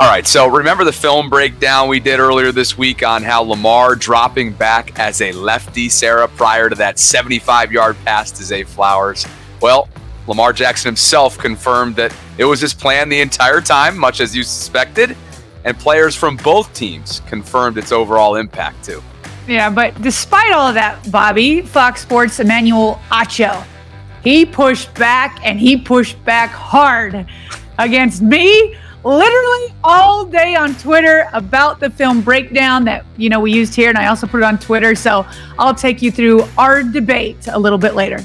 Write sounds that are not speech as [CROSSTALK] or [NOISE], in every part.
All right, so remember the film breakdown we did earlier this week on how Lamar dropping back as a lefty, Sarah, prior to that 75 yard pass to Zay Flowers? Well, Lamar Jackson himself confirmed that it was his plan the entire time, much as you suspected, and players from both teams confirmed its overall impact too. Yeah, but despite all of that, Bobby, Fox Sports Emmanuel Acho, he pushed back and he pushed back hard against me literally all day on Twitter about the film breakdown that you know we used here, and I also put it on Twitter. So I'll take you through our debate a little bit later.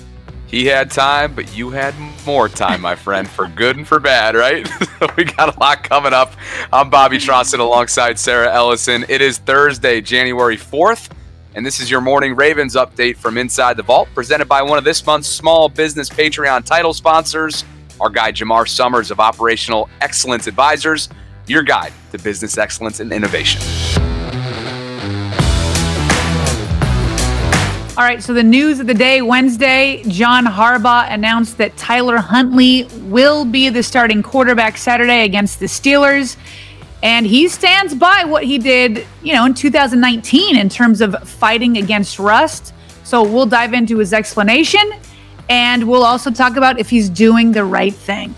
He had time, but you had more time, my friend, for good and for bad, right? [LAUGHS] we got a lot coming up. I'm Bobby Trosset alongside Sarah Ellison. It is Thursday, January 4th, and this is your morning Ravens update from Inside the Vault, presented by one of this month's small business Patreon title sponsors our guy Jamar Summers of Operational Excellence Advisors, your guide to business excellence and innovation. All right, so the news of the day Wednesday, John Harbaugh announced that Tyler Huntley will be the starting quarterback Saturday against the Steelers. And he stands by what he did, you know, in 2019 in terms of fighting against rust. So we'll dive into his explanation and we'll also talk about if he's doing the right thing.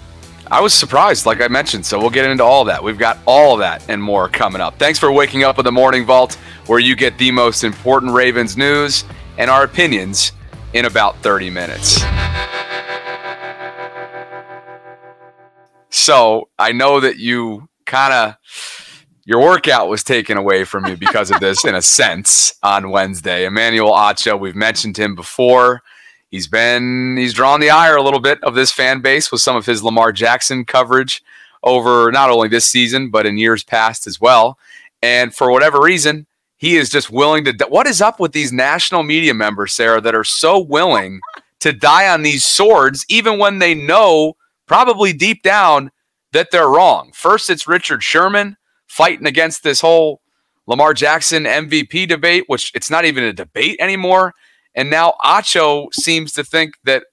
I was surprised, like I mentioned, so we'll get into all that. We've got all of that and more coming up. Thanks for waking up with the Morning Vault, where you get the most important Ravens news and our opinions in about 30 minutes. So I know that you kind of your workout was taken away from you because of this, in a [LAUGHS] sense, on Wednesday. Emmanuel Acho, we've mentioned him before he's been he's drawn the ire a little bit of this fan base with some of his Lamar Jackson coverage over not only this season but in years past as well. And for whatever reason, he is just willing to. What is up with these national media members, Sarah, that are so willing to die on these swords, even when they know probably deep down that they're wrong? First, it's Richard Sherman fighting against this whole Lamar Jackson MVP debate, which it's not even a debate anymore. And now Acho seems to think that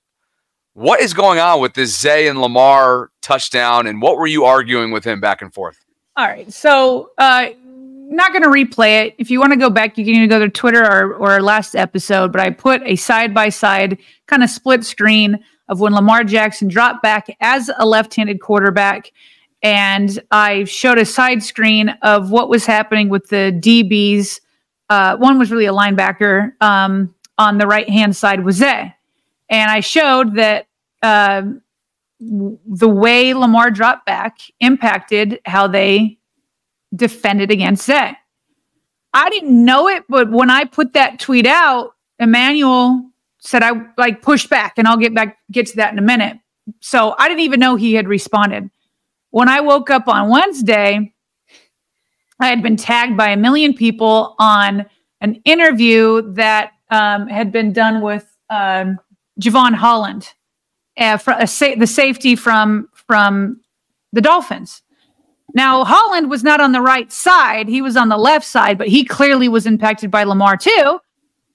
what is going on with this Zay and Lamar touchdown, and what were you arguing with him back and forth? All right, so uh, not going to replay it. If you want to go back, you can either go to Twitter or, or our last episode. But I put a side by side kind of split screen of when Lamar Jackson dropped back as a left-handed quarterback, and I showed a side screen of what was happening with the DBs. Uh, one was really a linebacker. Um, on the right hand side was Zay. And I showed that uh, the way Lamar dropped back impacted how they defended against Zay. I didn't know it, but when I put that tweet out, Emmanuel said I like pushed back, and I'll get back get to that in a minute. So I didn't even know he had responded. When I woke up on Wednesday, I had been tagged by a million people on an interview that um, had been done with um, Jevon Holland, uh, sa- the safety from from the Dolphins. Now Holland was not on the right side; he was on the left side, but he clearly was impacted by Lamar too,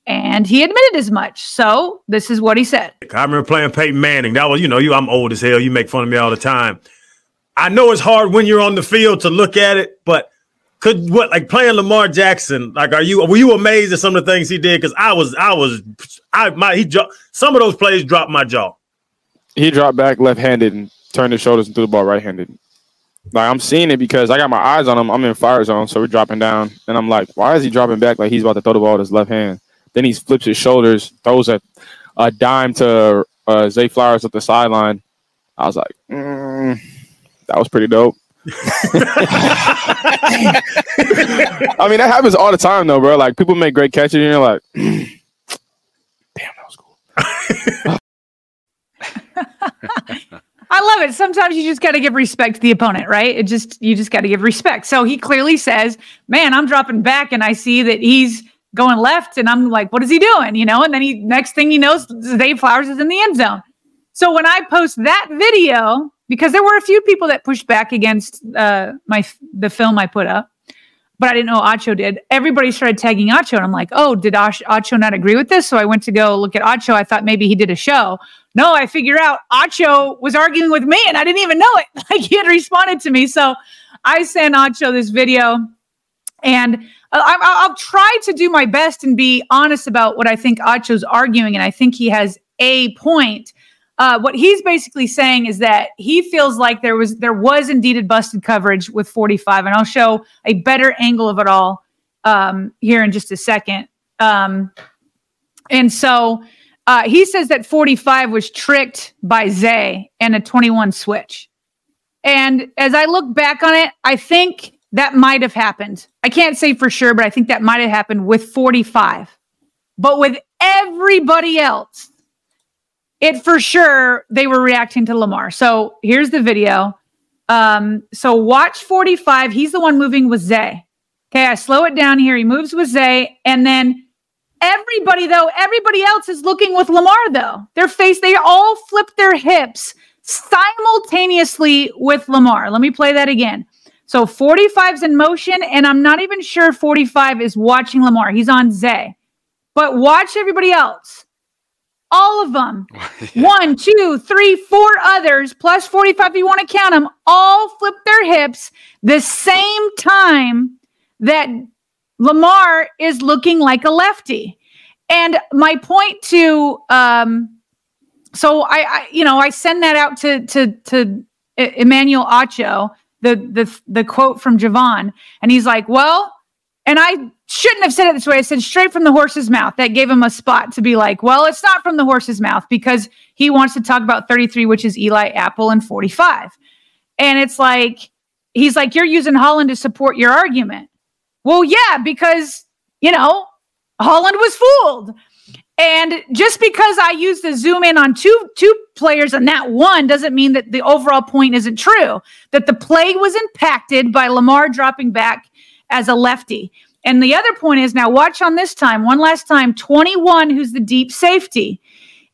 and he admitted as much. So this is what he said. I remember playing Peyton Manning. That was, you know, you. I'm old as hell. You make fun of me all the time. I know it's hard when you're on the field to look at it, but could what like playing Lamar Jackson? Like, are you were you amazed at some of the things he did? Because I was, I was, I my he some of those plays dropped my jaw. He dropped back left-handed and turned his shoulders and threw the ball right-handed. Like I'm seeing it because I got my eyes on him. I'm in fire zone, so we're dropping down, and I'm like, why is he dropping back like he's about to throw the ball with his left hand? Then he flips his shoulders, throws a, a dime to uh, Zay Flowers at the sideline. I was like, mm, that was pretty dope. I mean, that happens all the time, though, bro. Like people make great catches, and you're like, [CLEARS THROAT] damn, that was cool. [LAUGHS] I love it. Sometimes you just got to give respect to the opponent, right? It just you just got to give respect. So he clearly says, "Man, I'm dropping back, and I see that he's going left, and I'm like, what is he doing? You know?" And then he next thing he knows, Zay Flowers is in the end zone. So when I post that video, because there were a few people that pushed back against uh, my the film I put up, but I didn't know Acho did. Everybody started tagging Acho, and I'm like, oh, did Acho not agree with this? So I went to go look at Acho. I thought maybe he did a show. No, I figure out Acho was arguing with me, and I didn't even know it. [LAUGHS] Like he had responded to me. So I sent Acho this video, and I, will try to do my best and be honest about what I think Acho's arguing, and I think he has a point. Uh, what he's basically saying is that he feels like there was there was indeed a busted coverage with 45, and I'll show a better angle of it all um, here in just a second. Um, and so uh, he says that 45 was tricked by Zay and a 21 switch. And as I look back on it, I think that might have happened. I can't say for sure, but I think that might have happened with 45. But with everybody else, it for sure they were reacting to Lamar. So here's the video. Um, so watch 45. He's the one moving with Zay. Okay, I slow it down here. He moves with Zay, and then everybody though, everybody else is looking with Lamar though. Their face, they all flip their hips simultaneously with Lamar. Let me play that again. So 45's in motion, and I'm not even sure 45 is watching Lamar. He's on Zay. But watch everybody else all of them. [LAUGHS] yeah. One, two, three, four others, plus 45 if you want to count them, all flip their hips the same time that Lamar is looking like a lefty. And my point to, um, so I, I, you know, I send that out to to to Emmanuel Acho, the the the quote from Jevon, and he's like, well, and I shouldn't have said it this way. I said straight from the horse's mouth. That gave him a spot to be like, well, it's not from the horse's mouth because he wants to talk about 33, which is Eli Apple, and 45. And it's like, he's like, you're using Holland to support your argument. Well, yeah, because, you know, Holland was fooled. And just because I used the zoom in on two two players and that one doesn't mean that the overall point isn't true. That the play was impacted by Lamar dropping back as a lefty. And the other point is now watch on this time, one last time, 21, who's the deep safety.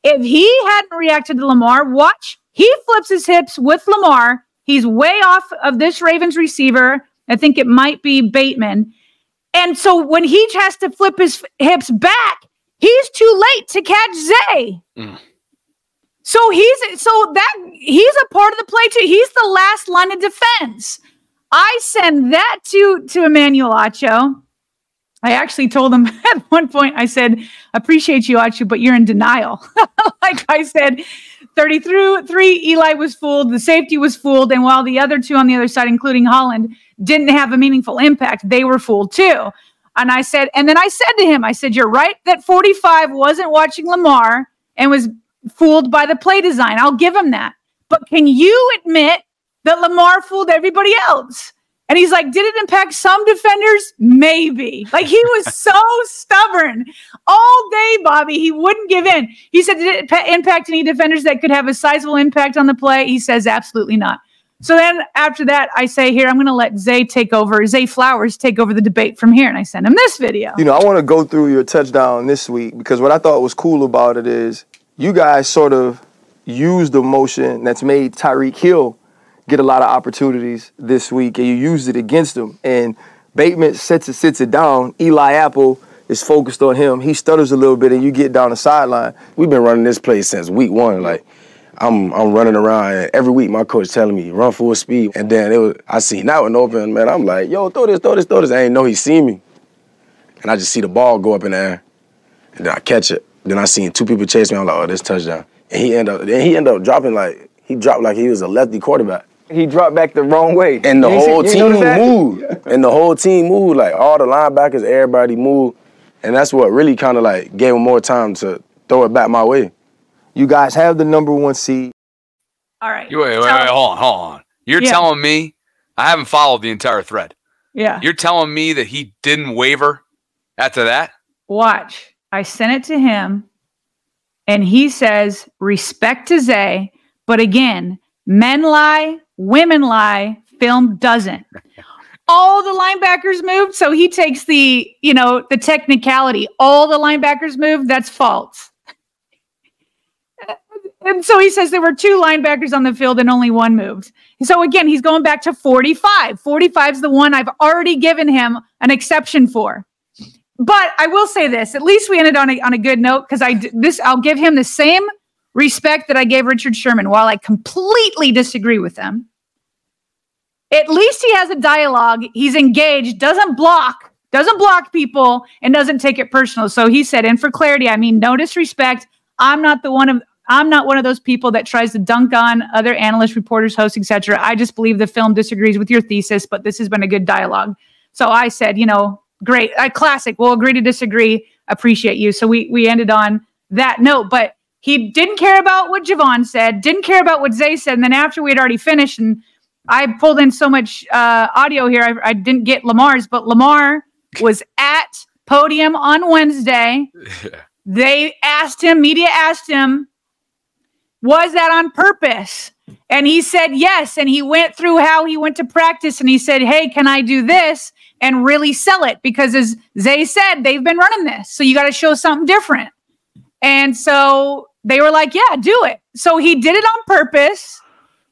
If he hadn't reacted to Lamar, watch, he flips his hips with Lamar. He's way off of this Ravens receiver. I think it might be Bateman. And so when he has to flip his hips back, he's too late to catch Zay. Mm. So he's so that he's a part of the play too. He's the last line of defense. I send that to to Emmanuel Acho. I actually told him [LAUGHS] at one point, I said, appreciate you, Acho, but you're in denial. [LAUGHS] like I said, 33, Eli was fooled, the safety was fooled, and while the other two on the other side, including Holland, didn't have a meaningful impact, they were fooled too. And I said, and then I said to him, I said, You're right that 45 wasn't watching Lamar and was fooled by the play design. I'll give him that. But can you admit that Lamar fooled everybody else? And he's like, did it impact some defenders? Maybe. Like he was [LAUGHS] so stubborn all day, Bobby. He wouldn't give in. He said, did it impact any defenders that could have a sizable impact on the play? He says, absolutely not. So then after that, I say, here, I'm going to let Zay take over, Zay Flowers take over the debate from here. And I send him this video. You know, I want to go through your touchdown this week because what I thought was cool about it is you guys sort of used the motion that's made Tyreek Hill get a lot of opportunities this week, and you used it against him. And Bateman sets it, sits it down. Eli Apple is focused on him. He stutters a little bit, and you get down the sideline. We've been running this play since week one. Like, I'm I'm running around and every week my coach telling me run full speed. And then it was I seen that one open, man. I'm like, yo, throw this, throw this, throw this. I ain't know he seen me. And I just see the ball go up in the air. And then I catch it. Then I seen two people chase me. I'm like, oh, this touchdown. And he end up then he end up dropping like he dropped like he was a lefty quarterback. He dropped back the wrong way. And the You whole you team moved. And the whole team moved. Like all the linebackers, everybody moved. And that's what really kind of like gave him more time to throw it back my way. You guys have the number one seed. All right. You- Wait, wait, wait, hold on, hold on. You're Yeah. telling me I haven't followed the entire thread. Yeah. You're telling me that he didn't waver after that? Watch. I sent it to him and he says, respect to Zay. But again, men lie, women lie, film doesn't. All the linebackers moved. So he takes the, you know, the technicality. All the linebackers moved. That's false. Uh, and so he says there were two linebackers on the field and only one moved. So again, he's going back to 45. 45 is the one I've already given him an exception for but I will say this: at least we ended on a on a good note because I this I'll give him the same respect that I gave Richard Sherman. While I completely disagree with him, at least he has a dialogue. He's engaged, doesn't block, doesn't block people, and doesn't take it personal. So he said, and for clarity, I mean no disrespect. I'm not the one of I'm not one of those people that tries to dunk on other analysts, reporters, hosts, etc. I just believe the film disagrees with your thesis, but this has been a good dialogue. So I said, you know, great, a classic. We'll agree to disagree. Appreciate you. So we we ended on that note, but he didn't care about what Jevon said, didn't care about what Zay said, and then after we had already finished, and I pulled in so much uh, audio here, I, I didn't get Lamar's, but Lamar was at podium on Wednesday. They asked him, media asked him, was that on purpose? And he said yes. And he went through how he went to practice and he said, Hey, can I do this and really sell it? Because as Zay said, they've been running this. So you got to show something different. And so they were like, Yeah, do it. So he did it on purpose.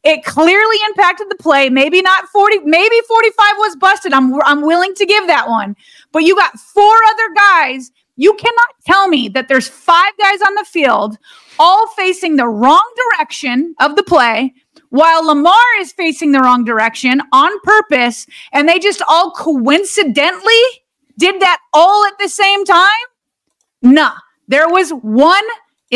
It clearly impacted the play. Maybe not 40, maybe 45 was busted. I'm I'm willing to give that one. But you got four other guys. You cannot tell me that there's five guys on the field all facing the wrong direction of the play while Lamar is facing the wrong direction on purpose and they just all coincidentally did that all at the same time? Nah. There was one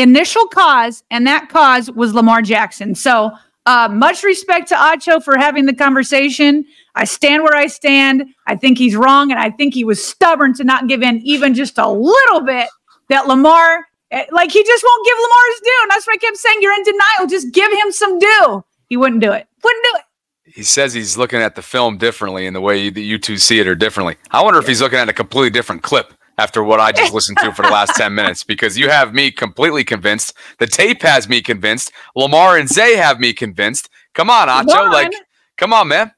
initial cause, and that cause was Lamar Jackson. So, uh, much respect to Acho for having the conversation. I stand where I stand. I think he's wrong, and I think he was stubborn to not give in even just a little bit that Lamar, eh, like, he just won't give Lamar his due. And that's what I kept saying. You're in denial. Just give him some due. He wouldn't do it. Wouldn't do it. He says he's looking at the film differently and the way that you two see it or differently. I wonder if he's looking at a completely different clip after what I just listened to for the last [LAUGHS] 10 minutes because you have me completely convinced. The tape has me convinced. Lamar and Zay have me convinced. Come on, Acho. Come on. Like, come on, man.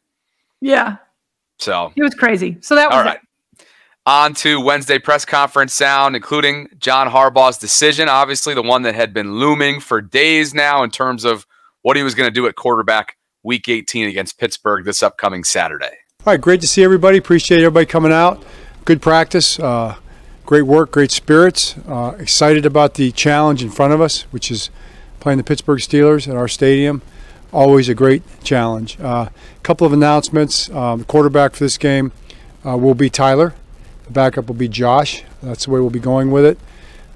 Yeah. So, He was crazy. So that was all it. On to Wednesday press conference sound, including John Harbaugh's decision. Obviously, the one that had been looming for days now in terms of what he was going to do at quarterback week 18 against Pittsburgh this upcoming Saturday. All right, great to see everybody. Appreciate everybody coming out. Good practice, uh, great work, great spirits. Uh, excited about the challenge in front of us, which is playing the Pittsburgh Steelers at our stadium. Always a great challenge. A uh, couple of announcements. Um, the quarterback for this game uh, will be Tyler. The backup will be Josh. That's the way we'll be going with it.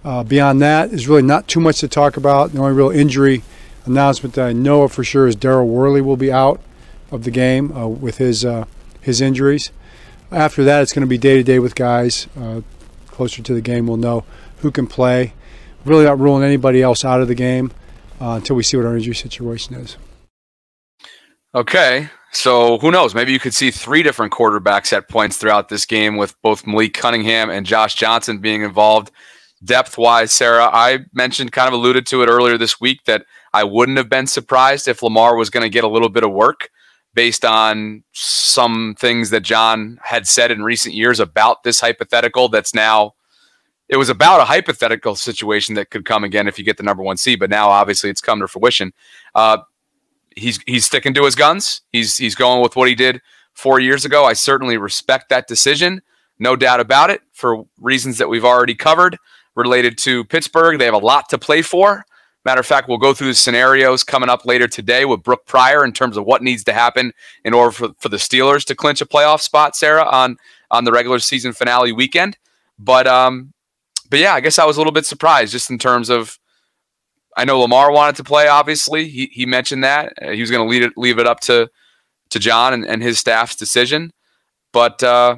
Uh, beyond that, there's really not too much to talk about. The only real injury announcement that I know of for sure is Daryl Worley will be out of the game uh, with his uh, his injuries. After that, it's going to be day to day with guys. Uh, closer to the game, we'll know who can play. Really not ruling anybody else out of the game uh, until we see what our injury situation is. Okay. So who knows? Maybe you could see three different quarterbacks at points throughout this game with both Malik Cunningham and Josh Johnson being involved. Depth wise, Sarah, I mentioned, kind of alluded to it earlier this week that I wouldn't have been surprised if Lamar was going to get a little bit of work based on some things that John had said in recent years about this hypothetical that's now it was about a hypothetical situation that could come again if you get the number one seed, but now obviously it's come to fruition. Uh, he's he's sticking to his guns. He's he's going with what he did four years ago. I certainly respect that decision, no doubt about it, for reasons that we've already covered related to Pittsburgh. They have a lot to play for. Matter of fact, we'll go through the scenarios coming up later today with Brooke Pryor in terms of what needs to happen in order for, for the Steelers to clinch a playoff spot, Sarah, on on the regular season finale weekend. But um, but yeah, I guess I was a little bit surprised just in terms of I know Lamar wanted to play. Obviously, he he mentioned that he was going to leave it leave it up to to John and, and his staff's decision. But uh,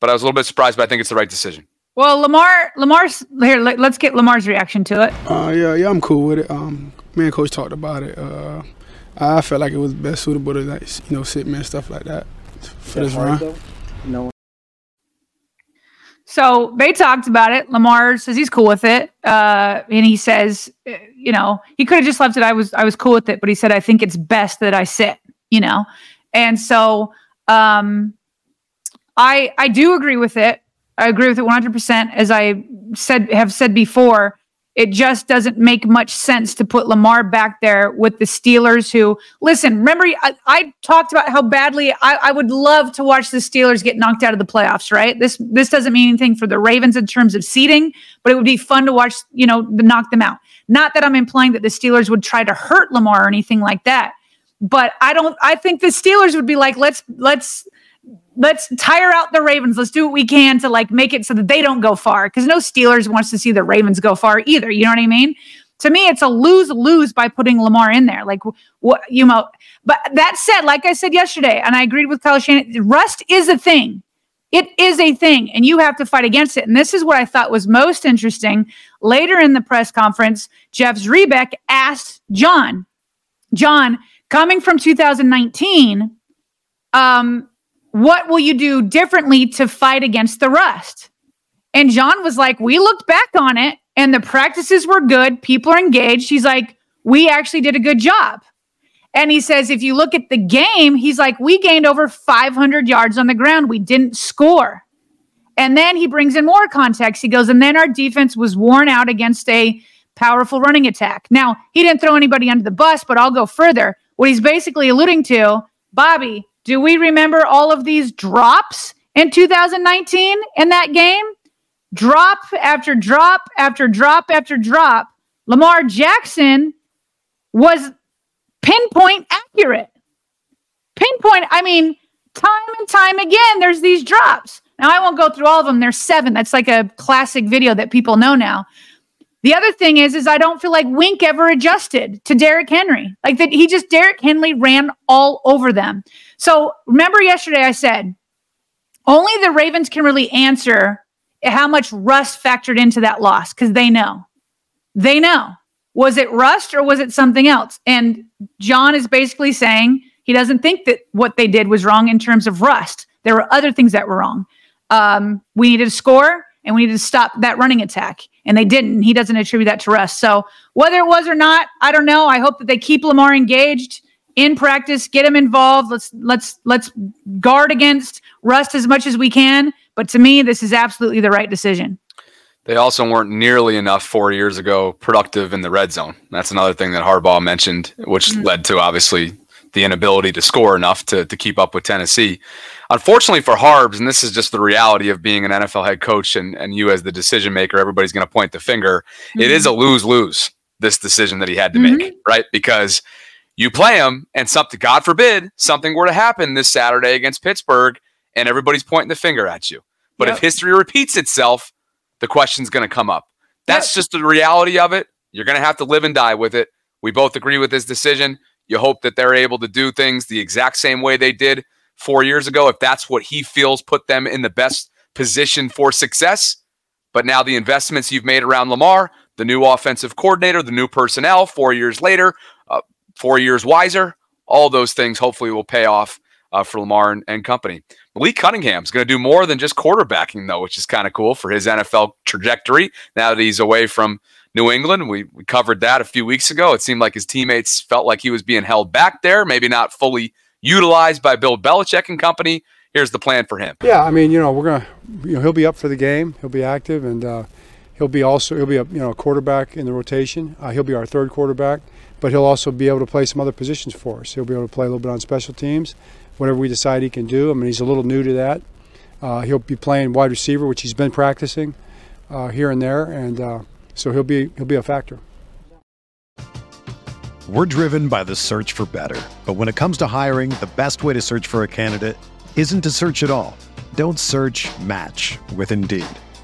but I was a little bit surprised, but I think it's the right decision. Well, Lamar, Lamar's here. Let, us get Lamar's reaction to it. Uh, yeah, yeah, I'm cool with it. Um, me and coach talked about it. Uh, I felt like it was best suitable to like you know sit man stuff like that for this run. No. So they talked about it. Lamar says he's cool with it, uh, and he says, you know, he could have just left it. I was, I was cool with it, but he said, I think it's best that I sit. You know, and so um, I, I do agree with it. I agree with it 100%. As I said, have said before, it just doesn't make much sense to put Lamar back there with the Steelers. Who listen? Remember, I, I talked about how badly I, I, would love to watch the Steelers get knocked out of the playoffs. Right? This this doesn't mean anything for the Ravens in terms of seeding, but it would be fun to watch. You know, knock them out. Not that I'm implying that the Steelers would try to hurt Lamar or anything like that, but I don't. I think the Steelers would be like, let's let's let's tire out the Ravens. Let's do what we can to like make it so that they don't go far. Because no Steelers wants to see the Ravens go far either. You know what I mean? To me, it's a lose lose by putting Lamar in there. Like what you know. But that said, like I said yesterday, and I agreed with Kyle Shannon, rust is a thing. It is a thing, and you have to fight against it. And this is what I thought was most interesting. Later in the press conference, Jeff Zrebiec asked John, John, coming from 2019, um, what will you do differently to fight against the rust? And John was like, We looked back on it and the practices were good. People are engaged. He's like, We actually did a good job. And he says, If you look at the game, he's like, We gained over 500 yards on the ground. We didn't score. And then he brings in more context. He goes, And then our defense was worn out against a powerful running attack. Now, he didn't throw anybody under the bus, but I'll go further. What he's basically alluding to, Bobby, do we remember all of these drops in 2019 in that game? Drop after drop after drop after drop. Lamar Jackson was pinpoint accurate. Pinpoint, I mean, time and time again, there's these drops. Now, I won't go through all of them. There's seven. That's like a classic video that people know now. The other thing is, is I don't feel like Wink ever adjusted to Derrick Henry. Like that, he just Derrick Henry ran all over them. So remember yesterday I said only the Ravens can really answer how much rust factored into that loss because they know. They know. Was it rust or was it something else? And John is basically saying he doesn't think that what they did was wrong in terms of rust. There were other things that were wrong. Um, we needed to score and we needed to stop that running attack, and they didn't. He doesn't attribute that to rust. So whether it was or not, I don't know. I hope that they keep Lamar engaged in practice, get him involved. Let's let's let's guard against rust as much as we can. But to me, this is absolutely the right decision. They also weren't nearly enough four years ago productive in the red zone. That's another thing that Harbaugh mentioned, which mm-hmm. led to obviously the inability to score enough to, to keep up with Tennessee. Unfortunately for Harbs, and this is just the reality of being an NFL head coach and, and you as the decision maker, everybody's going to point the finger. Mm-hmm. It is a lose lose, this decision that he had to mm-hmm. make, right? Because – you play them and something god forbid something were to happen this saturday against pittsburgh and everybody's pointing the finger at you. But yep. if history repeats itself the question's going to come up. That's yep. just the reality of it. You're going to have to live and die with it. We both agree with this decision. You hope that they're able to do things the exact same way they did four years ago if that's what he feels put them in the best position for success. But now the investments you've made around lamar the new offensive coordinator the new personnel four years later four years wiser. All those things hopefully will pay off uh, for Lamar and, and company. Malik Cunningham's going to do more than just quarterbacking, though, which is kind of cool for his NFL trajectory. Now that he's away from New England, we, we covered that a few weeks ago. It seemed like his teammates felt like he was being held back there, maybe not fully utilized by Bill Belichick and company. Here's the plan for him. Yeah, I mean, you know, we're gonna, you know, he'll be up for the game. He'll be active, and uh, he'll be also he'll be a you know quarterback in the rotation. Uh, he'll be our third quarterback but he'll also be able to play some other positions for us. He'll be able to play a little bit on special teams, whatever we decide he can do. I mean, he's a little new to that. Uh, he'll be playing wide receiver, which he's been practicing uh, here and there, and uh, so he'll be he'll be a factor. We're driven by the search for better. But when it comes to hiring, the best way to search for a candidate isn't to search at all. Don't search match with Indeed.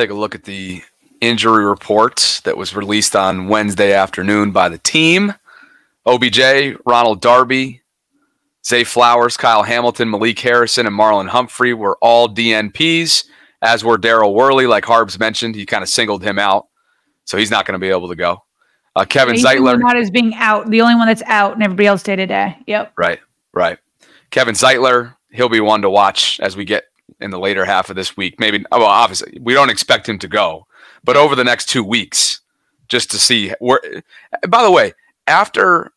Take a look at the injury report that was released on Wednesday afternoon by the team. OBJ, Ronald Darby, Zay Flowers, Kyle Hamilton, Malik Harrison, and Marlon Humphrey were all DNPs, as were Daryl Worley. Like Harbs mentioned, he kind of singled him out, so he's not going to be able to go. Uh, Kevin He's Zeitler. Not as being out. The only one that's out, and everybody else day to day. Yep. Right, right. Kevin Zeitler, he'll be one to watch as we get in the later half of this week. Maybe, well, obviously, we don't expect him to go, but over the next two weeks, just to see where. By the way, after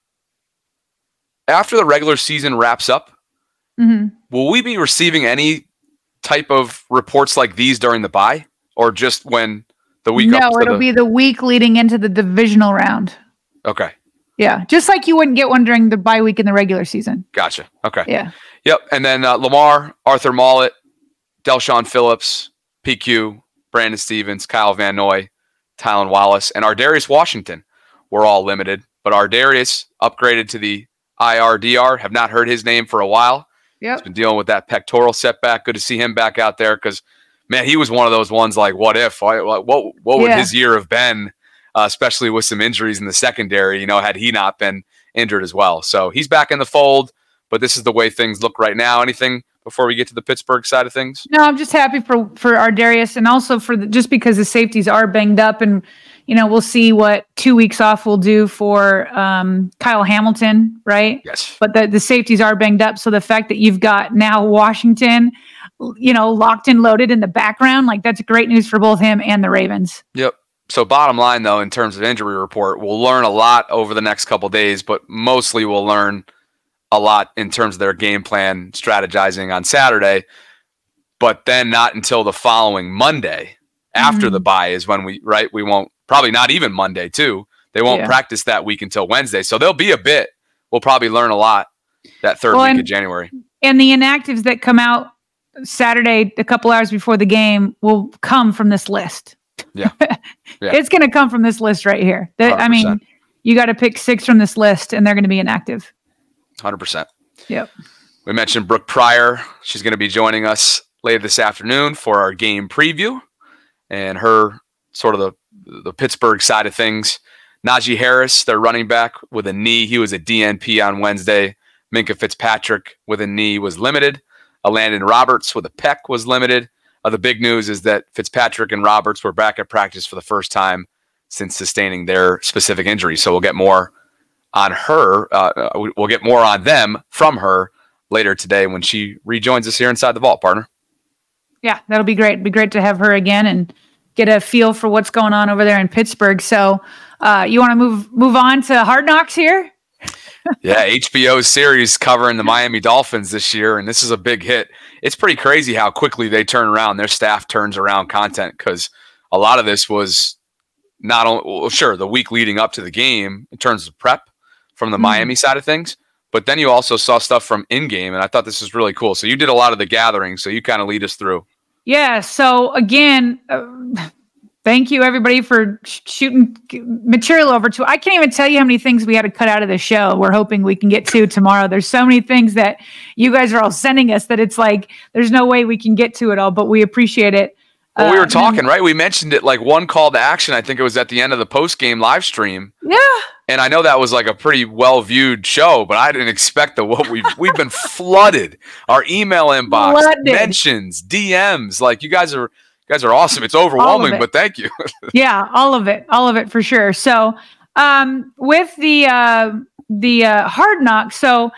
after the regular season wraps up, hmm will we be receiving any type of reports like these during the bye, or just when the week? No, up it'll the, be the week leading into the divisional round. okay. Yeah, just like you wouldn't get one during the bye week in the regular season. Gotcha. Okay. Yeah. Yep. And then uh, Lamar, Arthur Maulet, Del'Shawn Phillips, PQ, Brandon Stephens, Kyle Van Noy, Tylan Wallace, and Ar'Darius Washington were all limited. But Ar'Darius upgraded to the IRDR. Have not heard his name for a while. Yeah, He's been dealing with that pectoral setback. Good to see him back out there because, man, he was one of those ones like, what if? What what, what would Yeah. his year have been, uh, especially with some injuries in the secondary? You know, had he not been injured as well. So he's back in the fold. But this is the way things look right now. Anything before we get to the Pittsburgh side of things? No, I'm just happy for for Ar'Darius, and also for the, just because the safeties are banged up, and you know we'll see what two weeks off will do for um, Kyle Hamilton, right? Yes. But the the safeties are banged up, so the fact that you've got now Washington, you know, locked and loaded in the background, like that's great news for both him and the Ravens. Yep. So bottom line though, in terms of injury report, we'll learn a lot over the next couple days, but mostly we'll learn a lot in terms of their game plan strategizing on Saturday. But then not until the following Monday after the mm-hmm. bye is when we right we won't probably not even Monday too. They won't Yeah. practice that week until Wednesday. So there'll be a bit. We'll probably learn a lot that third Well, week and- of January. And the inactives that come out Saturday, a couple hours before the game, will come from this list. Yeah. [LAUGHS] Yeah. It's going to come from this list right here. That- I mean, you got to pick six from this list, and they're going to be inactive. Hundred percent. Yep. We mentioned Brooke Pryor. She's going to be joining us later this afternoon for our game preview and her sort of the the Pittsburgh side of things. Najee Harris, their running back with a knee. He was a DNP on Wednesday. Minkah Fitzpatrick with a knee was limited. Elandon Roberts with a pec was limited. Uh, the big news is that Fitzpatrick and Roberts were back at practice for the first time since sustaining their specific injury. So we'll get more on her. Uh, uh, we- we'll get more on them from her later today when she rejoins us here inside the vault, partner. Yeah, that'll be great. It'd be great to have her again and get a feel for what's going on over there in Pittsburgh. So, uh, you want to move move on to Hard Knocks here? [LAUGHS] Yeah, HBO's series covering the Miami Dolphins this year, and this is a big hit. It's pretty crazy how quickly they turn around. Their staff turns around content because a lot of this was not only well, sure the week leading up to the game in terms of prep from the Mhm. Miami side of things, but then you also saw stuff from in game, and I thought this was really cool. So you did a lot of the gathering, so you kind of lead us through. Yeah. So again, uh, thank you everybody for sh- shooting material over to. I can't even tell you how many things we had to cut out of the show. We're hoping we can get to tomorrow. There's so many things that you guys are all sending us that it's like there's no way we can get to it all, but we appreciate it. Well, we Uh, were talking, right? We mentioned it like one call to action. I think it was at the end of the post game live stream. Yeah. And I know that was like a pretty well viewed show, but I didn't expect the what we've we've been [LAUGHS] flooded. Our email inbox, Flooded. mentions, DMs. Like you guys are you guys are awesome. It's overwhelming, it. but thank you. [LAUGHS] yeah, all of it, all of it for sure. So, um, with the uh, the uh, hard knock, so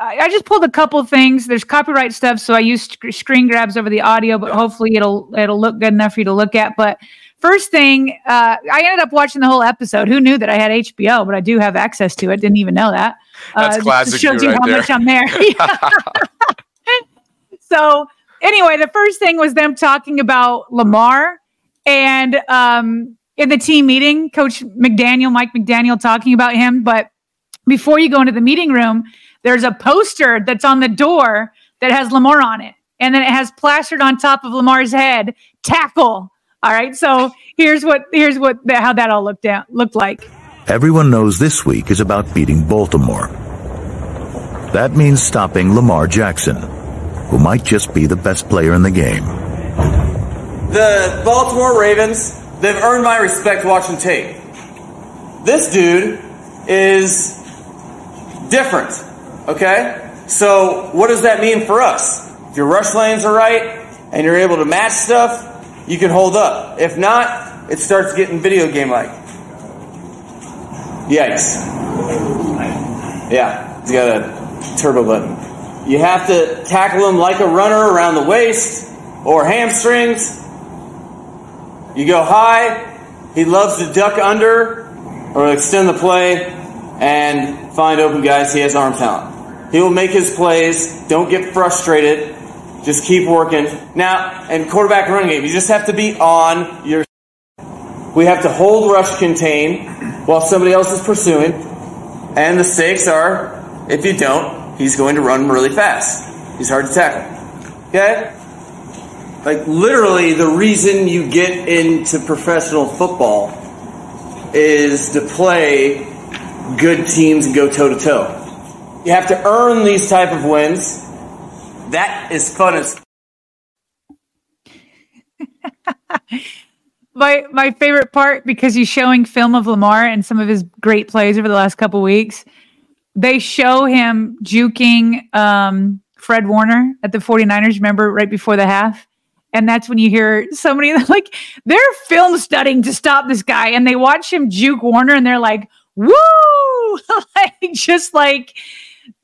I, just pulled a couple things. There's copyright stuff, so I used screen grabs over the audio, but hopefully it'll it'll look good enough for you to look at. But first thing, uh, I ended up watching the whole episode. Who knew that I had HBO? But I do have access to it. Didn't even know that. That's uh, just classic Shows you you right how there. much I'm there. [LAUGHS] [LAUGHS] so anyway, the first thing was them talking about Lamar and um, in the team meeting, Coach McDaniel, Mike McDaniel, talking about him. But before you go into the meeting room, there's a poster that's on the door that has Lamar on it, and then it has plastered on top of Lamar's head, "tackle." All right, so here's what here's what how that all looked out looked like. Everyone knows this week is about beating Baltimore. That means stopping Lamar Jackson, who might just be the best player in the game. The Baltimore Ravens, they've earned my respect watching tape. This dude is different, okay? So, what does that mean for us? If your rush lanes are right and you're able to match stuff, you can hold up. If not, it starts getting video game like. Yikes. Yeah, he's got a turbo button. You have to tackle him like a runner around the waist or hamstrings. You go high, he loves to duck under or extend the play and find open guys. He has arm talent. He will make his plays. Don't get frustrated. Just keep working. Now, and quarterback running game, you just have to be on your. We have to hold rush contain while somebody else is pursuing. And the stakes are if you don't, he's going to run really fast. He's hard to tackle. Okay? Like, literally, the reason you get into professional football is to play good teams and go toe to toe. You have to earn these type of wins. That is fun as [LAUGHS] my my favorite part because he's showing film of Lamar and some of his great plays over the last couple weeks. They show him juking um, Fred Warner at the 49ers, remember, right before the half. And that's when you hear somebody [LAUGHS] like they're film studying to stop this guy, and they watch him juke Warner, and they're like, "Woo!" [LAUGHS] like just like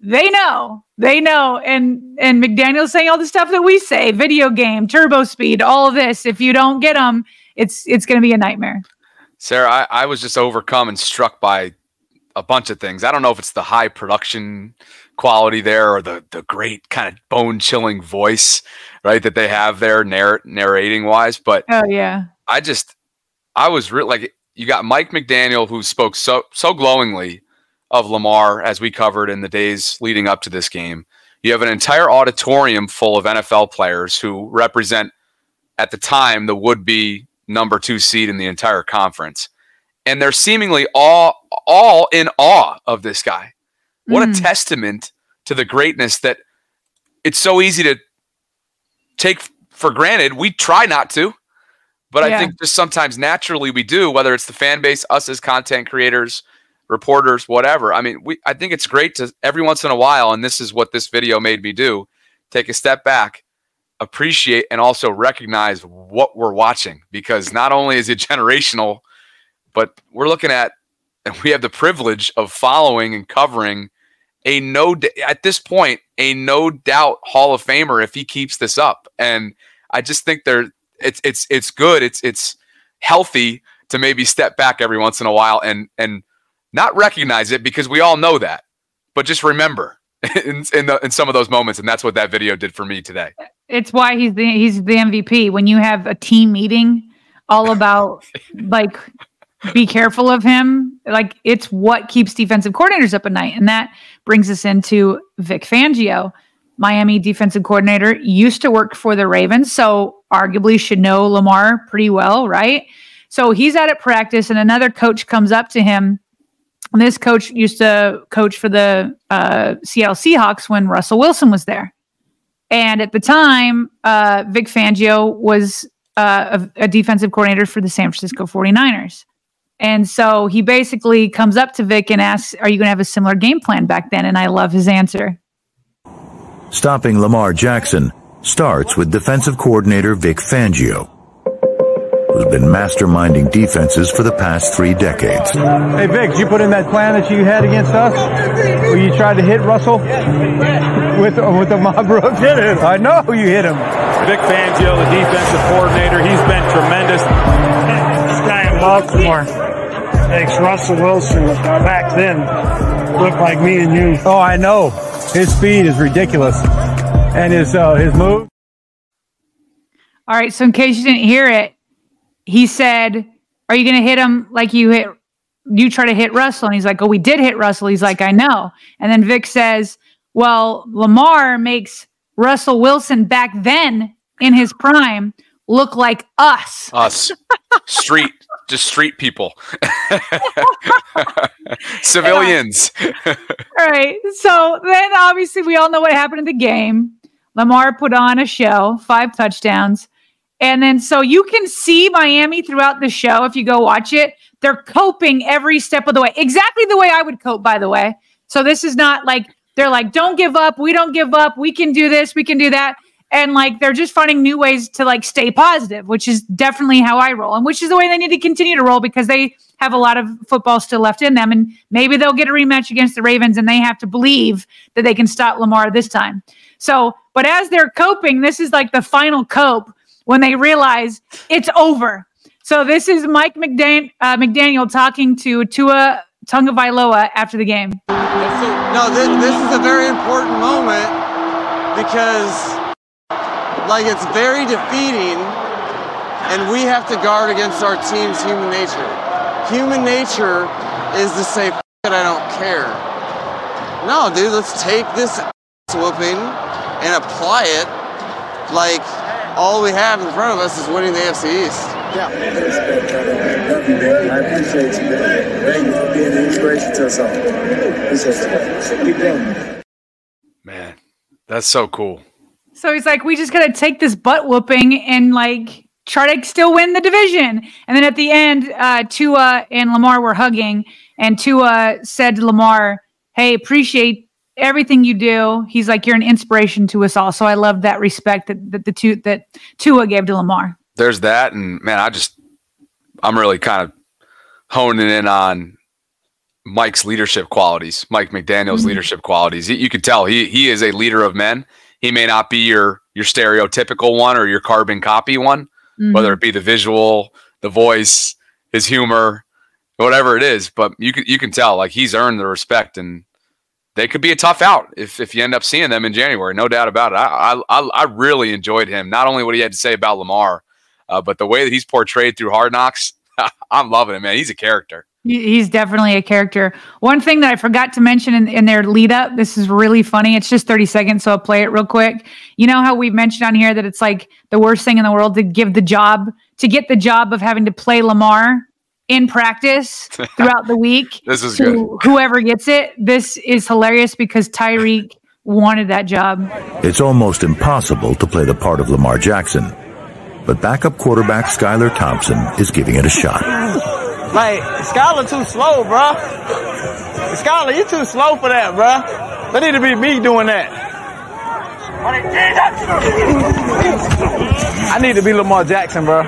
they know, they know. And and McDaniel's saying all the stuff that we say: video game, turbo speed, all of this. If you don't get them, it's it's going to be a nightmare. Sarah, I, I was just overcome and struck by a bunch of things. I don't know if it's the high production quality there or the the great kind of bone chilling voice, right, that they have there narr- narrating wise, but Oh yeah. I just I was really like you got Mike McDaniel who spoke so so glowingly of Lamar as we covered in the days leading up to this game. You have an entire auditorium full of NFL players who represent at the time the would be number 2 seed in the entire conference. And they're seemingly all all in awe of this guy. What a Mm. testament to the greatness that it's so easy to take for granted. We try not to, but I think just sometimes naturally we do, whether it's the fan base, us as content creators, reporters, whatever. I mean, we I think it's great to every once in a while, and this is what this video made me do, take a step back, appreciate and also recognize what we're watching because not only is it [LAUGHS] generational, but we're looking at and [LAUGHS] we have the privilege of following and covering a no at this point a no doubt Hall of Famer if he keeps this up. And I just think there it's it's it's good. It's it's healthy to maybe step back every once in a while and and not recognize it because we all know that, but just remember [LAUGHS] in in, the, in some of those moments, and that's what that video did for me today. It's why he's the he's the MVP. When you have a team meeting all about [LAUGHS] like be careful of him. Like it's what keeps defensive coordinators up at night. And that brings us into Vic Fangio, Miami defensive coordinator, used to work for the Ravens, so arguably should know Lamar pretty well, right? So he's out at practice, and another coach comes up to him. And this coach used to coach for the uh, Seattle Seahawks when Russell Wilson was there. And at the time, uh, Vic Fangio was uh, a, a defensive coordinator for the San Francisco 49ers. And so he basically comes up to Vic and asks, Are you going to have a similar game plan back then? And I love his answer. Stopping Lamar Jackson starts with defensive coordinator Vic Fangio, who's been masterminding defenses for the past three decades. Hey, Vic, did you put in that plan that you had against us? Where you tried to hit Russell with, with the mob Brooks? Hit him. I know you hit him. Vic Fangio, the defensive coordinator, he's been tremendous. This guy in Baltimore makes Russell Wilson back then look like me and you. Oh, I know. His speed is ridiculous, and his uh, his move. All right. So in case you didn't hear it, he said, "Are you going to hit him like you hit? You try to hit Russell?" And he's like, "Oh, we did hit Russell." He's like, "I know." And then Vic says, "Well, Lamar makes Russell Wilson back then in his prime look like us." Us, street, just street people, [LAUGHS] civilians. [LAUGHS] All right. So then obviously we all know what happened in the game. Lamar put on a show, five touchdowns. And then so you can see Miami throughout the show if you go watch it. They're coping every step of the way. Exactly the way I would cope, by the way. So this is not like they're like, don't give up. We don't give up. We can do this. We can do that. And like they're just finding new ways to like stay positive, which is definitely how I roll, and which is the way they need to continue to roll because they have a lot of football still left in them. And maybe they'll get a rematch against the Ravens and they have to believe that they can stop Lamar this time. So, but as they're coping, this is like the final cope when they realize it's over. So this is Mike McDan- uh, McDaniel talking to Tua Tagovailoa after the game. No, this, this is a very important moment because, like, it's very defeating, and we have to guard against our team's human nature. Human nature is to say, "F- it, I don't care. No, dude, let's take this whooping and apply it. Like, all we have in front of us is winning the AFC East. Yeah. I appreciate you, man. Thank you for being an inspiration to us all. Appreciate you. Keep going. Man, that's so cool. So he's like, we just got to take this butt whooping and like try to still win the division. And then at the end, uh, Tua and Lamar were hugging, and Tua said to Lamar, "Hey, appreciate everything you do." He's like, "You're an inspiration to us all." So I love that respect that, that the two that Tua gave to Lamar. There's that, and man, I just I'm really kind of honing in on Mike's leadership qualities, Mike McDaniel's Mhm. leadership qualities. You, you can tell he he is a leader of men. He may not be your your stereotypical one or your carbon copy one, whether it be the visual, the voice, his humor, whatever it is. But you can you can tell like he's earned the respect, and they could be a tough out if if you end up seeing them in January. No doubt about it. I I I really enjoyed him. Not only what he had to say about Lamar, uh, but the way that he's portrayed through Hard Knocks. [LAUGHS] I'm loving it, man. He's a character. He's definitely a character. One thing that I forgot to mention in, in their lead up, this is really funny. It's just 30 seconds, so I'll play it real quick. You know how we've mentioned on here that it's like the worst thing in the world to give the job, to get the job of having to play Lamar in practice [LAUGHS] throughout the week. This is to good. Whoever gets it, this is hilarious because Tyreek wanted that job. It's almost impossible to play the part of Lamar Jackson. But backup quarterback Skylar Thompson is giving it a shot. Like, Skylar too slow, bro. Skylar, you too slow for that, bro. That need to be me doing that. I need to be Lamar Jackson, bro.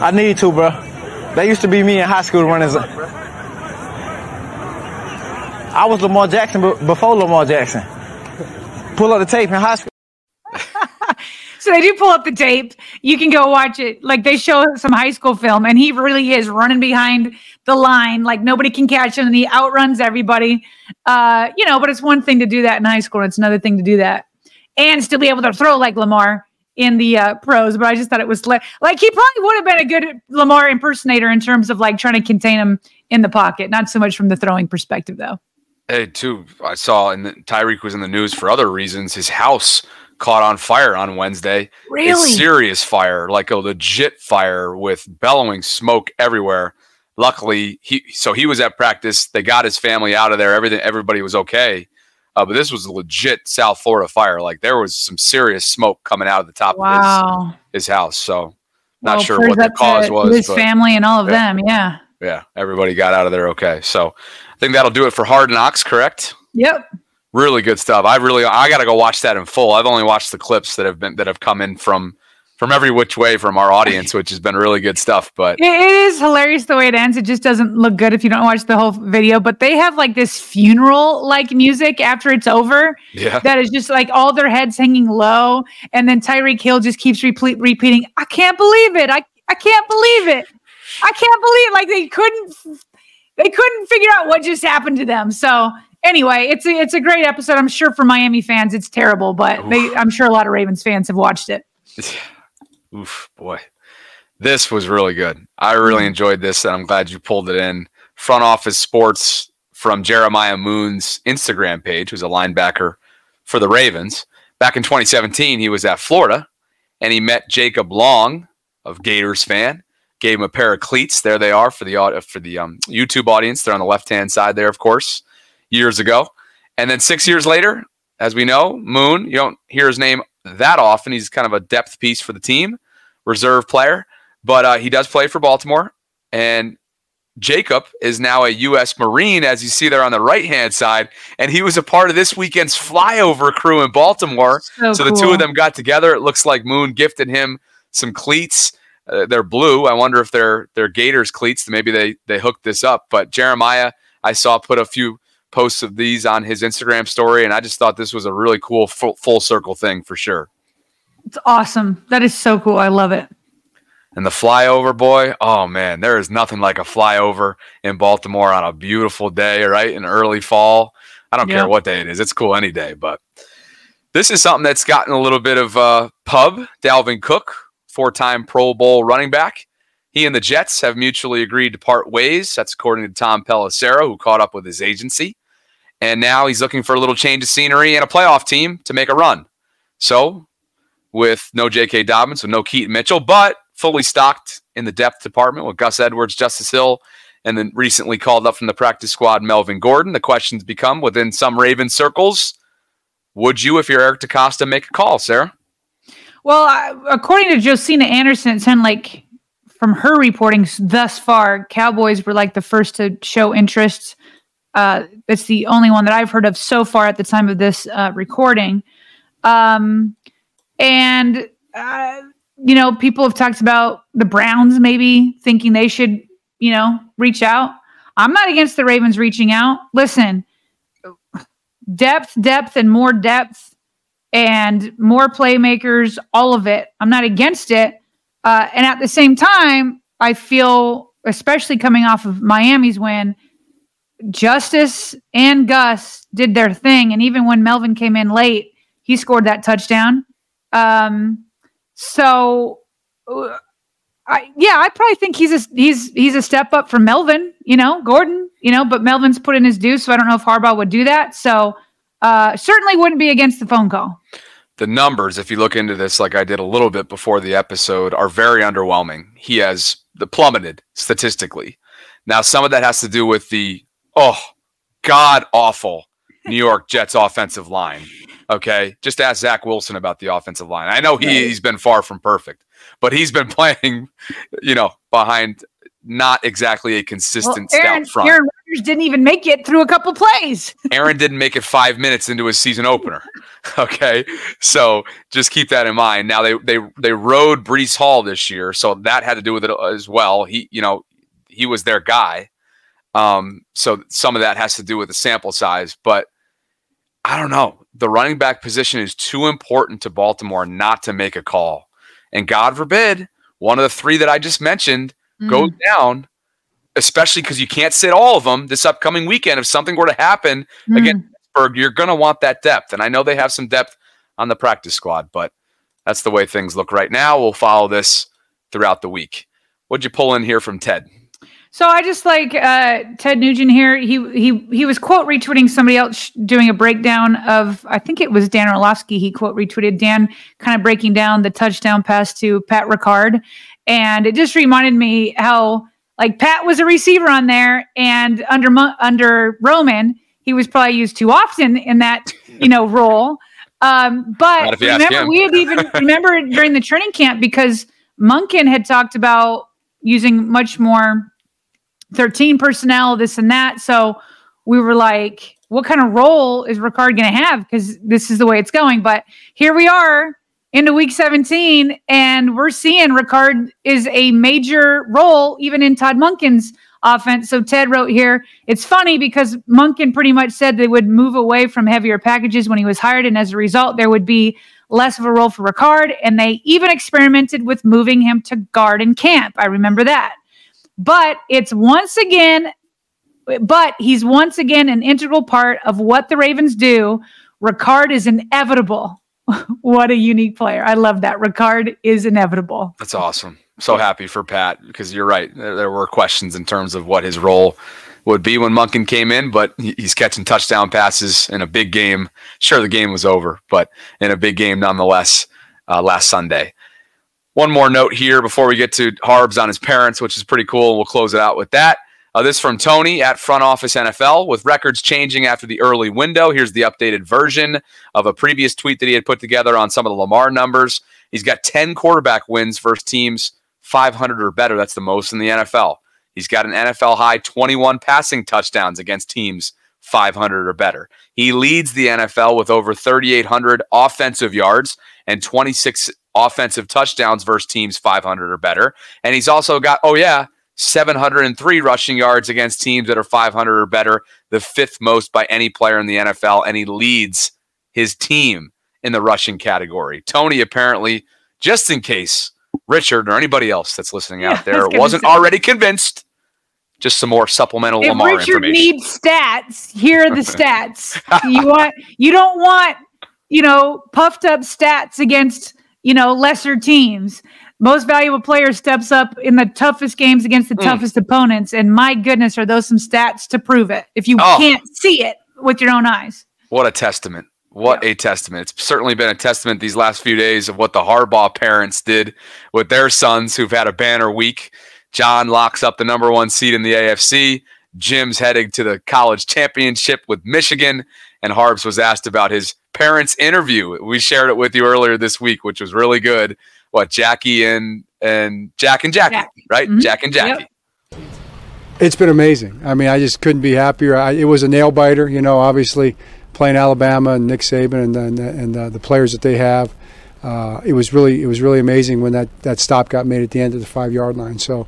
I need to, bro. That used to be me in high school running. I was Lamar Jackson before Lamar Jackson. Pull up the tape in high school. [LAUGHS] So they do pull up the tape. You can go watch it. Like they show some high school film, and he really is running behind the line. Like nobody can catch him, and he outruns everybody. Uh, you know, but it's one thing to do that in high school, and it's another thing to do that and still be able to throw like Lamar in the uh, pros, but I just thought it was le- like he probably would have been a good Lamar impersonator in terms of like trying to contain him in the pocket, not so much from the throwing perspective though. Hey, too. I saw, and Tyreek was in the news for other reasons. His house caught on fire on Wednesday. Really? A serious fire, like a legit fire with bellowing smoke everywhere. Luckily, he so he was at practice. They got his family out of there. Everything, everybody was okay. Uh, but this was a legit South Florida fire. Like there was some serious smoke coming out of the top of Wow. his, his house. So not Well, sure what the to cause was. His but- family and all of Yeah. them. Yeah. yeah, everybody got out of there okay. So I think that'll do it for Hard Knocks, correct? Yep. Really good stuff. I really I got to go watch that in full. I've only watched the clips that have been that have come in from from every which way from our audience, [LAUGHS] which has been really good stuff. But It- is hilarious the way it ends. It just doesn't look good if you don't watch the whole video. But they have like this funeral like music after it's over. Yeah. That is just like all their heads hanging low. And then Tyreek Hill just keeps repeat, repeating, I can't believe it. I, I can't believe it. I can't believe it. like they couldn't they couldn't figure out what just happened to them. So anyway, it's a it's a great episode. I'm sure for Miami fans it's terrible, but they I'm sure a lot of Ravens fans have watched it. Oof, boy. This was really good. I really enjoyed this, and I'm glad you pulled it in. Front Office Sports from Jeremiah Moon's Instagram page, who's a linebacker for the Ravens. Back in 2017, he was at Florida, and he met Jacob Long of Gators fan. Gave him a pair of cleats. There they are for the for the um, YouTube audience. They're on the left hand side there, of course. Years ago, and then six years later, as we know, Moon. You don't hear his name that often. He's kind of a depth piece for the team, reserve player, but uh, he does play for Baltimore. And Jacob is now a U.S. Marine, as you see there on the right hand side, and he was a part of this weekend's flyover crew in Baltimore. So So, the two of them got together. It looks like Moon gifted him some cleats. Uh, they're blue. I wonder if they're they're Gators cleats. Maybe they they hooked this up. But Jeremiah, I saw put a few posts of these on his Instagram story, and I just thought this was a really cool full, full circle thing for sure. It's awesome. That is so cool. I love it. And the flyover boy, oh man, there is nothing like a flyover in Baltimore on a beautiful day, right? In early fall. I don't Yeah. care what day it is. It's cool any day, but this is something that's gotten a little bit of uh, pub. Dalvin Cook, four-time Pro Bowl running back. He and the Jets have mutually agreed to part ways. That's according to Tom Pelissero, who caught up with his agency. And now he's looking for a little change of scenery and a playoff team to make a run. So, with no J.K. Dobbins, with no Keaton Mitchell, but fully stocked in the depth department with Gus Edwards, Justice Hill, and then recently called up from the practice squad, Melvin Gordon. The questions become within some Raven circles would you, if you're Eric DeCosta, make a call, Sarah? Well, according to Josina Anderson, it sounded like from her reporting thus far, Cowboys were like the first to show interest. Uh, that's the only one that I've heard of so far at the time of this uh, recording. Um, and, uh, you know, people have talked about the Browns maybe thinking they should, you know, reach out. I'm not against the Ravens reaching out. Listen, depth, depth, and more depth and more playmakers, all of it. I'm not against it. Uh, and at the same time, I feel, especially coming off of Miami's win, Justice and Gus did their thing. And even when Melvin came in late, he scored that touchdown. Um, so, uh, I, yeah, I probably think he's a he's he's a step up from Melvin. You know, Gordon. You know, but Melvin's put in his due, so I don't know if Harbaugh would do that. So, uh, certainly wouldn't be against the phone call. the numbers, if you look into this, like I did a little bit before the episode, are very underwhelming. He has the plummeted statistically. Now, some of that has to do with the oh god awful New York Jets offensive line. Okay, just ask Zach Wilson about the offensive line. I know he, Right. he's been far from perfect, but he's been [LAUGHS] playing, you know, behind not exactly a Well, consistent Aaron, stout front. Aaron Rodgers didn't even make it through a couple plays. [LAUGHS] Aaron didn't make it five minutes into his season opener. [LAUGHS] Okay, so just keep that in mind. Now they they they rode Breece Hall this year, so that had to do with it as well. He you know he was their guy, um, so some of that has to do with the sample size. But I don't know. The running back position is too important to Baltimore not to make a call, and God forbid one of the three that I just mentioned goes down. Especially because you can't sit all of them this upcoming weekend. If something were to happen against Pittsburgh, you're going to want that depth. And I know they have some depth on the practice squad, but That's the way things look right now. We'll follow this throughout the week. What'd you pull in here from Ted? So I just like uh, Ted Nguyen here. He he he was quote retweeting somebody else doing a breakdown of I think it was Dan Orlovsky. He quote retweeted Dan kind of breaking down the touchdown pass to Pat Ricard, and it just reminded me how like Pat was a receiver on there, and under under Roman he was probably used too often in that you know [LAUGHS] role. Um, but remember, we had even [LAUGHS] remember during the training camp because Monken had talked about using much more 13 personnel, this and that. So we were like, what kind of role is Ricard going to have? Because this is the way it's going. But here we are into week 17, and we're seeing Ricard is a major role even in Todd Monken's offense. So Ted wrote here, it's funny because Monken pretty much said they would move away from heavier packages when he was hired. And as a result, there would be less of a role for Ricard. And they even experimented with moving him to guard in camp. I remember that. But it's once again, but he's once again an integral part of what the Ravens do. Ricard is inevitable. [LAUGHS] what a unique player. I love that. Ricard is inevitable. That's awesome. So happy for Pat because you're right. There, there were questions in terms of what his role would be when Monken came in, but he's catching touchdown passes in a big game. Sure, the game was over, but in a big game nonetheless uh, last Sunday. One more note here before we get to Harbs on his parents, which is pretty cool. We'll close it out with that. Uh, this from Tony at Front Office NFL. With records changing after the early window, here's the updated version of a previous tweet that he had put together on some of the Lamar numbers. He's got 10 quarterback wins versus teams 500 or better. That's the most in the NFL. He's got an NFL high 21 passing touchdowns against teams 500 or better. He leads the NFL with over 3,800 offensive yards and 26 offensive touchdowns versus teams 500 or better. And he's also got, oh, yeah, 703 rushing yards against teams that are 500 or better, the fifth most by any player in the NFL. And he leads his team in the rushing category. Tony, apparently, just in case Richard or anybody else that's listening out there wasn't say. already convinced, just some more supplemental Lamar information. if Lamar Richard needs stats, here are the [LAUGHS] stats. you want you don't want, you know, puffed up stats against you know, lesser teams. Most valuable player steps up in the toughest games against the mm. toughest opponents. And my goodness, are those some stats to prove it if you oh. can't see it with your own eyes? What a testament. What a testament. It's certainly been a testament these last few days of what the Harbaugh parents did with their sons who've had a banner week. John locks up the number one seed in the AFC. Jim's heading to the college championship with Michigan. And Harbs was asked about his parents interview. We shared it with you earlier this week, which was really good. What Jackie and and Jack and Jackie, Jack. right? Mm-hmm. Jack and Jackie. Yep. It's been amazing. I mean, I just couldn't be happier. I, it was a nail biter, you know. Obviously, playing Alabama and Nick Saban and and, and uh, the players that they have. Uh, it was really it was really amazing when that, that stop got made at the end of the five yard line. So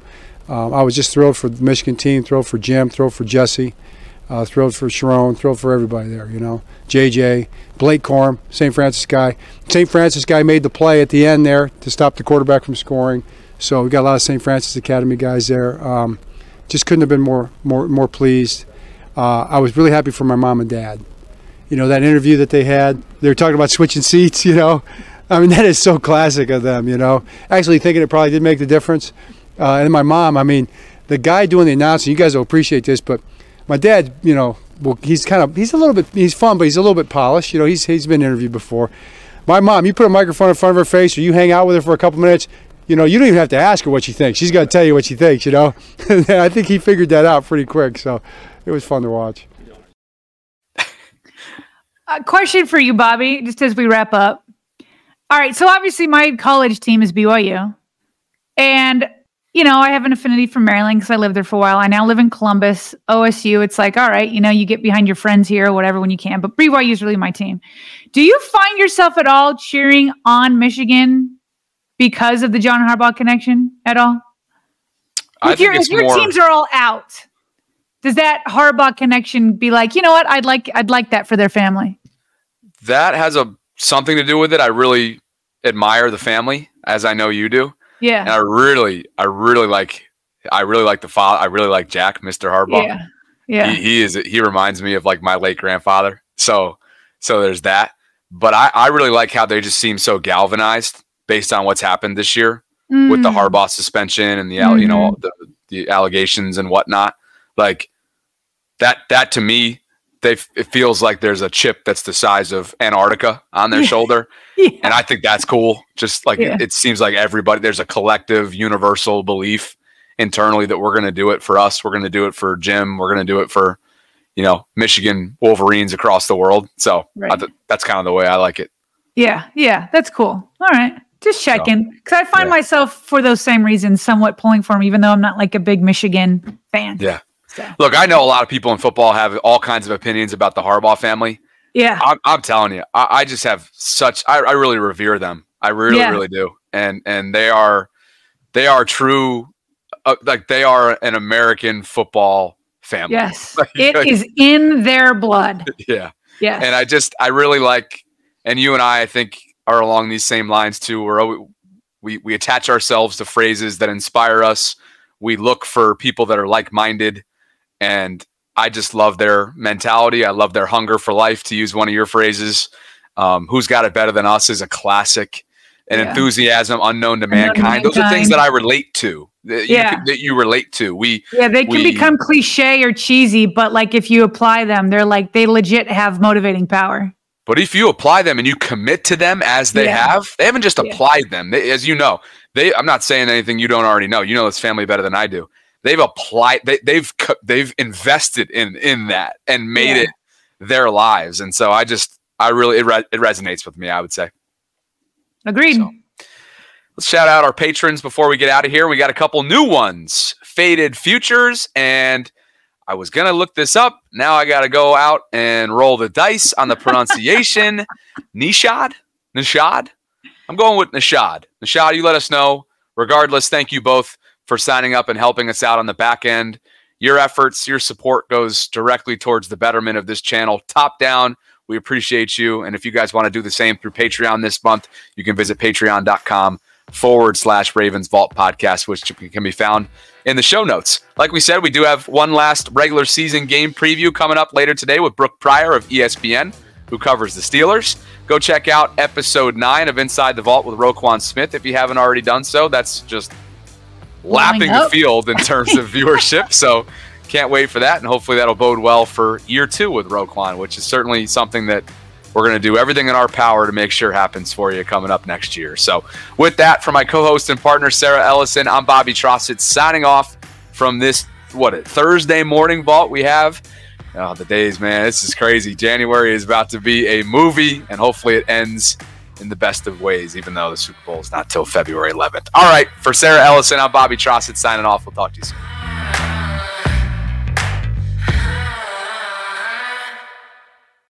um, I was just thrilled for the Michigan team, thrilled for Jim, thrilled for Jesse, uh, thrilled for Sharon, thrilled for everybody there. You know, JJ, Blake Corum, St. Frances guy. St. Frances guy made the play at the end there to stop the quarterback from scoring. So we got a lot of St. Frances Academy guys there. Um, just couldn't have been more more more pleased. Uh, I was really happy for my mom and dad. You know that interview that they had. They were talking about switching seats. [LAUGHS] You know, I mean [LAUGHS] that is so classic of them. You know, actually thinking it probably did make the difference. Uh, and my mom, I mean, the guy doing the announcing. You guys will appreciate this, but my dad, you know, well, he's kind of he's a little bit he's fun, but he's a little bit polished. You know, he's he's been interviewed before. My mom, you put a microphone in front of her face, or you hang out with her for a couple minutes. You know, you don't even have to ask her what she thinks. She's going to tell you what she thinks. You know, [LAUGHS] I think he figured that out pretty quick. So it was fun to watch. [LAUGHS] A question for you, Bobby, just as we wrap up. All right, so obviously my college team is BYU, and you know, I have an affinity for Maryland because I lived there for a while. I now live in Columbus, OSU. It's like, all right, you know, you get behind your friends here or whatever when you can. But BYU is really my team. Do you find yourself at all cheering on Michigan because of the John Harbaugh connection at all? I if your, if your more... teams are all out, does that Harbaugh connection be like, you know what, I'd like I'd like that for their family? That has a something to do with it. I really admire the family, as I know you do. Yeah. And I really, I really like, I really like the father. I really like Jack, Mr. Harbaugh. Yeah. Yeah. He, he is, he reminds me of like my late grandfather. So, so there's that. but I, I really like how they just seem so galvanized based on what's happened this year with the Mm. Harbaugh suspension and the al- you know Mhm. the, the allegations and whatnot. Like that that to me, they it feels like there's a chip that's the size of Antarctica on their Yeah. shoulder, [LAUGHS] and I think that's cool. Just like Yeah. it, it seems like everybody there's a collective universal belief internally that we're going to do it for us. We're going to do it for Jim. We're going to do it for you know Michigan Wolverines across the world. So I Right. th- that's kind of the way I like it. Yeah, yeah, that's cool. All right. Just checking. Because I find myself, for those same reasons, somewhat pulling for him, even though I'm not like a big Michigan fan. Yeah. Look, I know a lot of people in football have all kinds of opinions about the Harbaugh family. Yeah. I'm, I'm telling you, I, I just have such. I, I really revere them. I really, Yeah. really do. And and they are, they are true. Uh, like they are an American football family. Yes. [LAUGHS] Like, It like, is in their blood. [LAUGHS] Yeah. Yes. And I just, I really like, and you and I, I think, are along these same lines too. Where we we, we attach ourselves to phrases that inspire us. We look for people that are like minded, and I just love their mentality. I love their hunger for life. To use one of your phrases, um, "Who's got it better than us?" is a classic. An Yeah. enthusiasm unknown to to mankind. Those are things that I relate to. That you, Yeah. can- that you relate to. We Yeah, they can we- become cliche or cheesy, but like if you apply them, they're like they legit have motivating power. But if you apply them and you commit to them as they Yeah. have, they haven't just applied them. They, as you know, they. I'm not saying anything you don't already know. You know this family better than I do. They've applied. They, they've they've invested in in that and made Yeah. it their lives. And so I just I really it, re- it resonates with me. I would say. Agreed. Let's shout out our patrons before we get out of here. We got a couple new ones, Faded Futures, and I was gonna look this up. Now I gotta go out and roll the dice on the pronunciation. [LAUGHS] Nishad? Nishad? I'm going with Nishad. Nishad, you let us know. Regardless, thank you both for signing up and helping us out on the back end. Your efforts, your support goes directly towards the betterment of this channel, top down. We appreciate you. And if you guys want to do the same through Patreon this month, you can visit patreon.com forward slash Ravens Vault podcast, which can be found in the show notes. Like we said, we do have one last regular season game preview coming up later today with Brooke Pryor of ESPN, who covers the Steelers. Go check out episode nine of Inside the Vault with Roquan Smith if you haven't already done so. That's just lapping the field in terms of [LAUGHS] viewership. So can't wait for that. And hopefully that'll bode well for year two with Roquan, which is certainly something that we're going to do everything in our power to make sure happens for you coming up next year. So with that, for my co-host and partner, Sarah Ellison, I'm Bobby Trosset signing off from this, what, Thursday morning vault we have. Oh, the days, man. This is crazy. January is about to be a movie, and hopefully it ends in the best of ways, even though the Super Bowl is not till February 11th. All right, for Sarah Ellison, I'm Bobby Trosset signing off. We'll talk to you soon.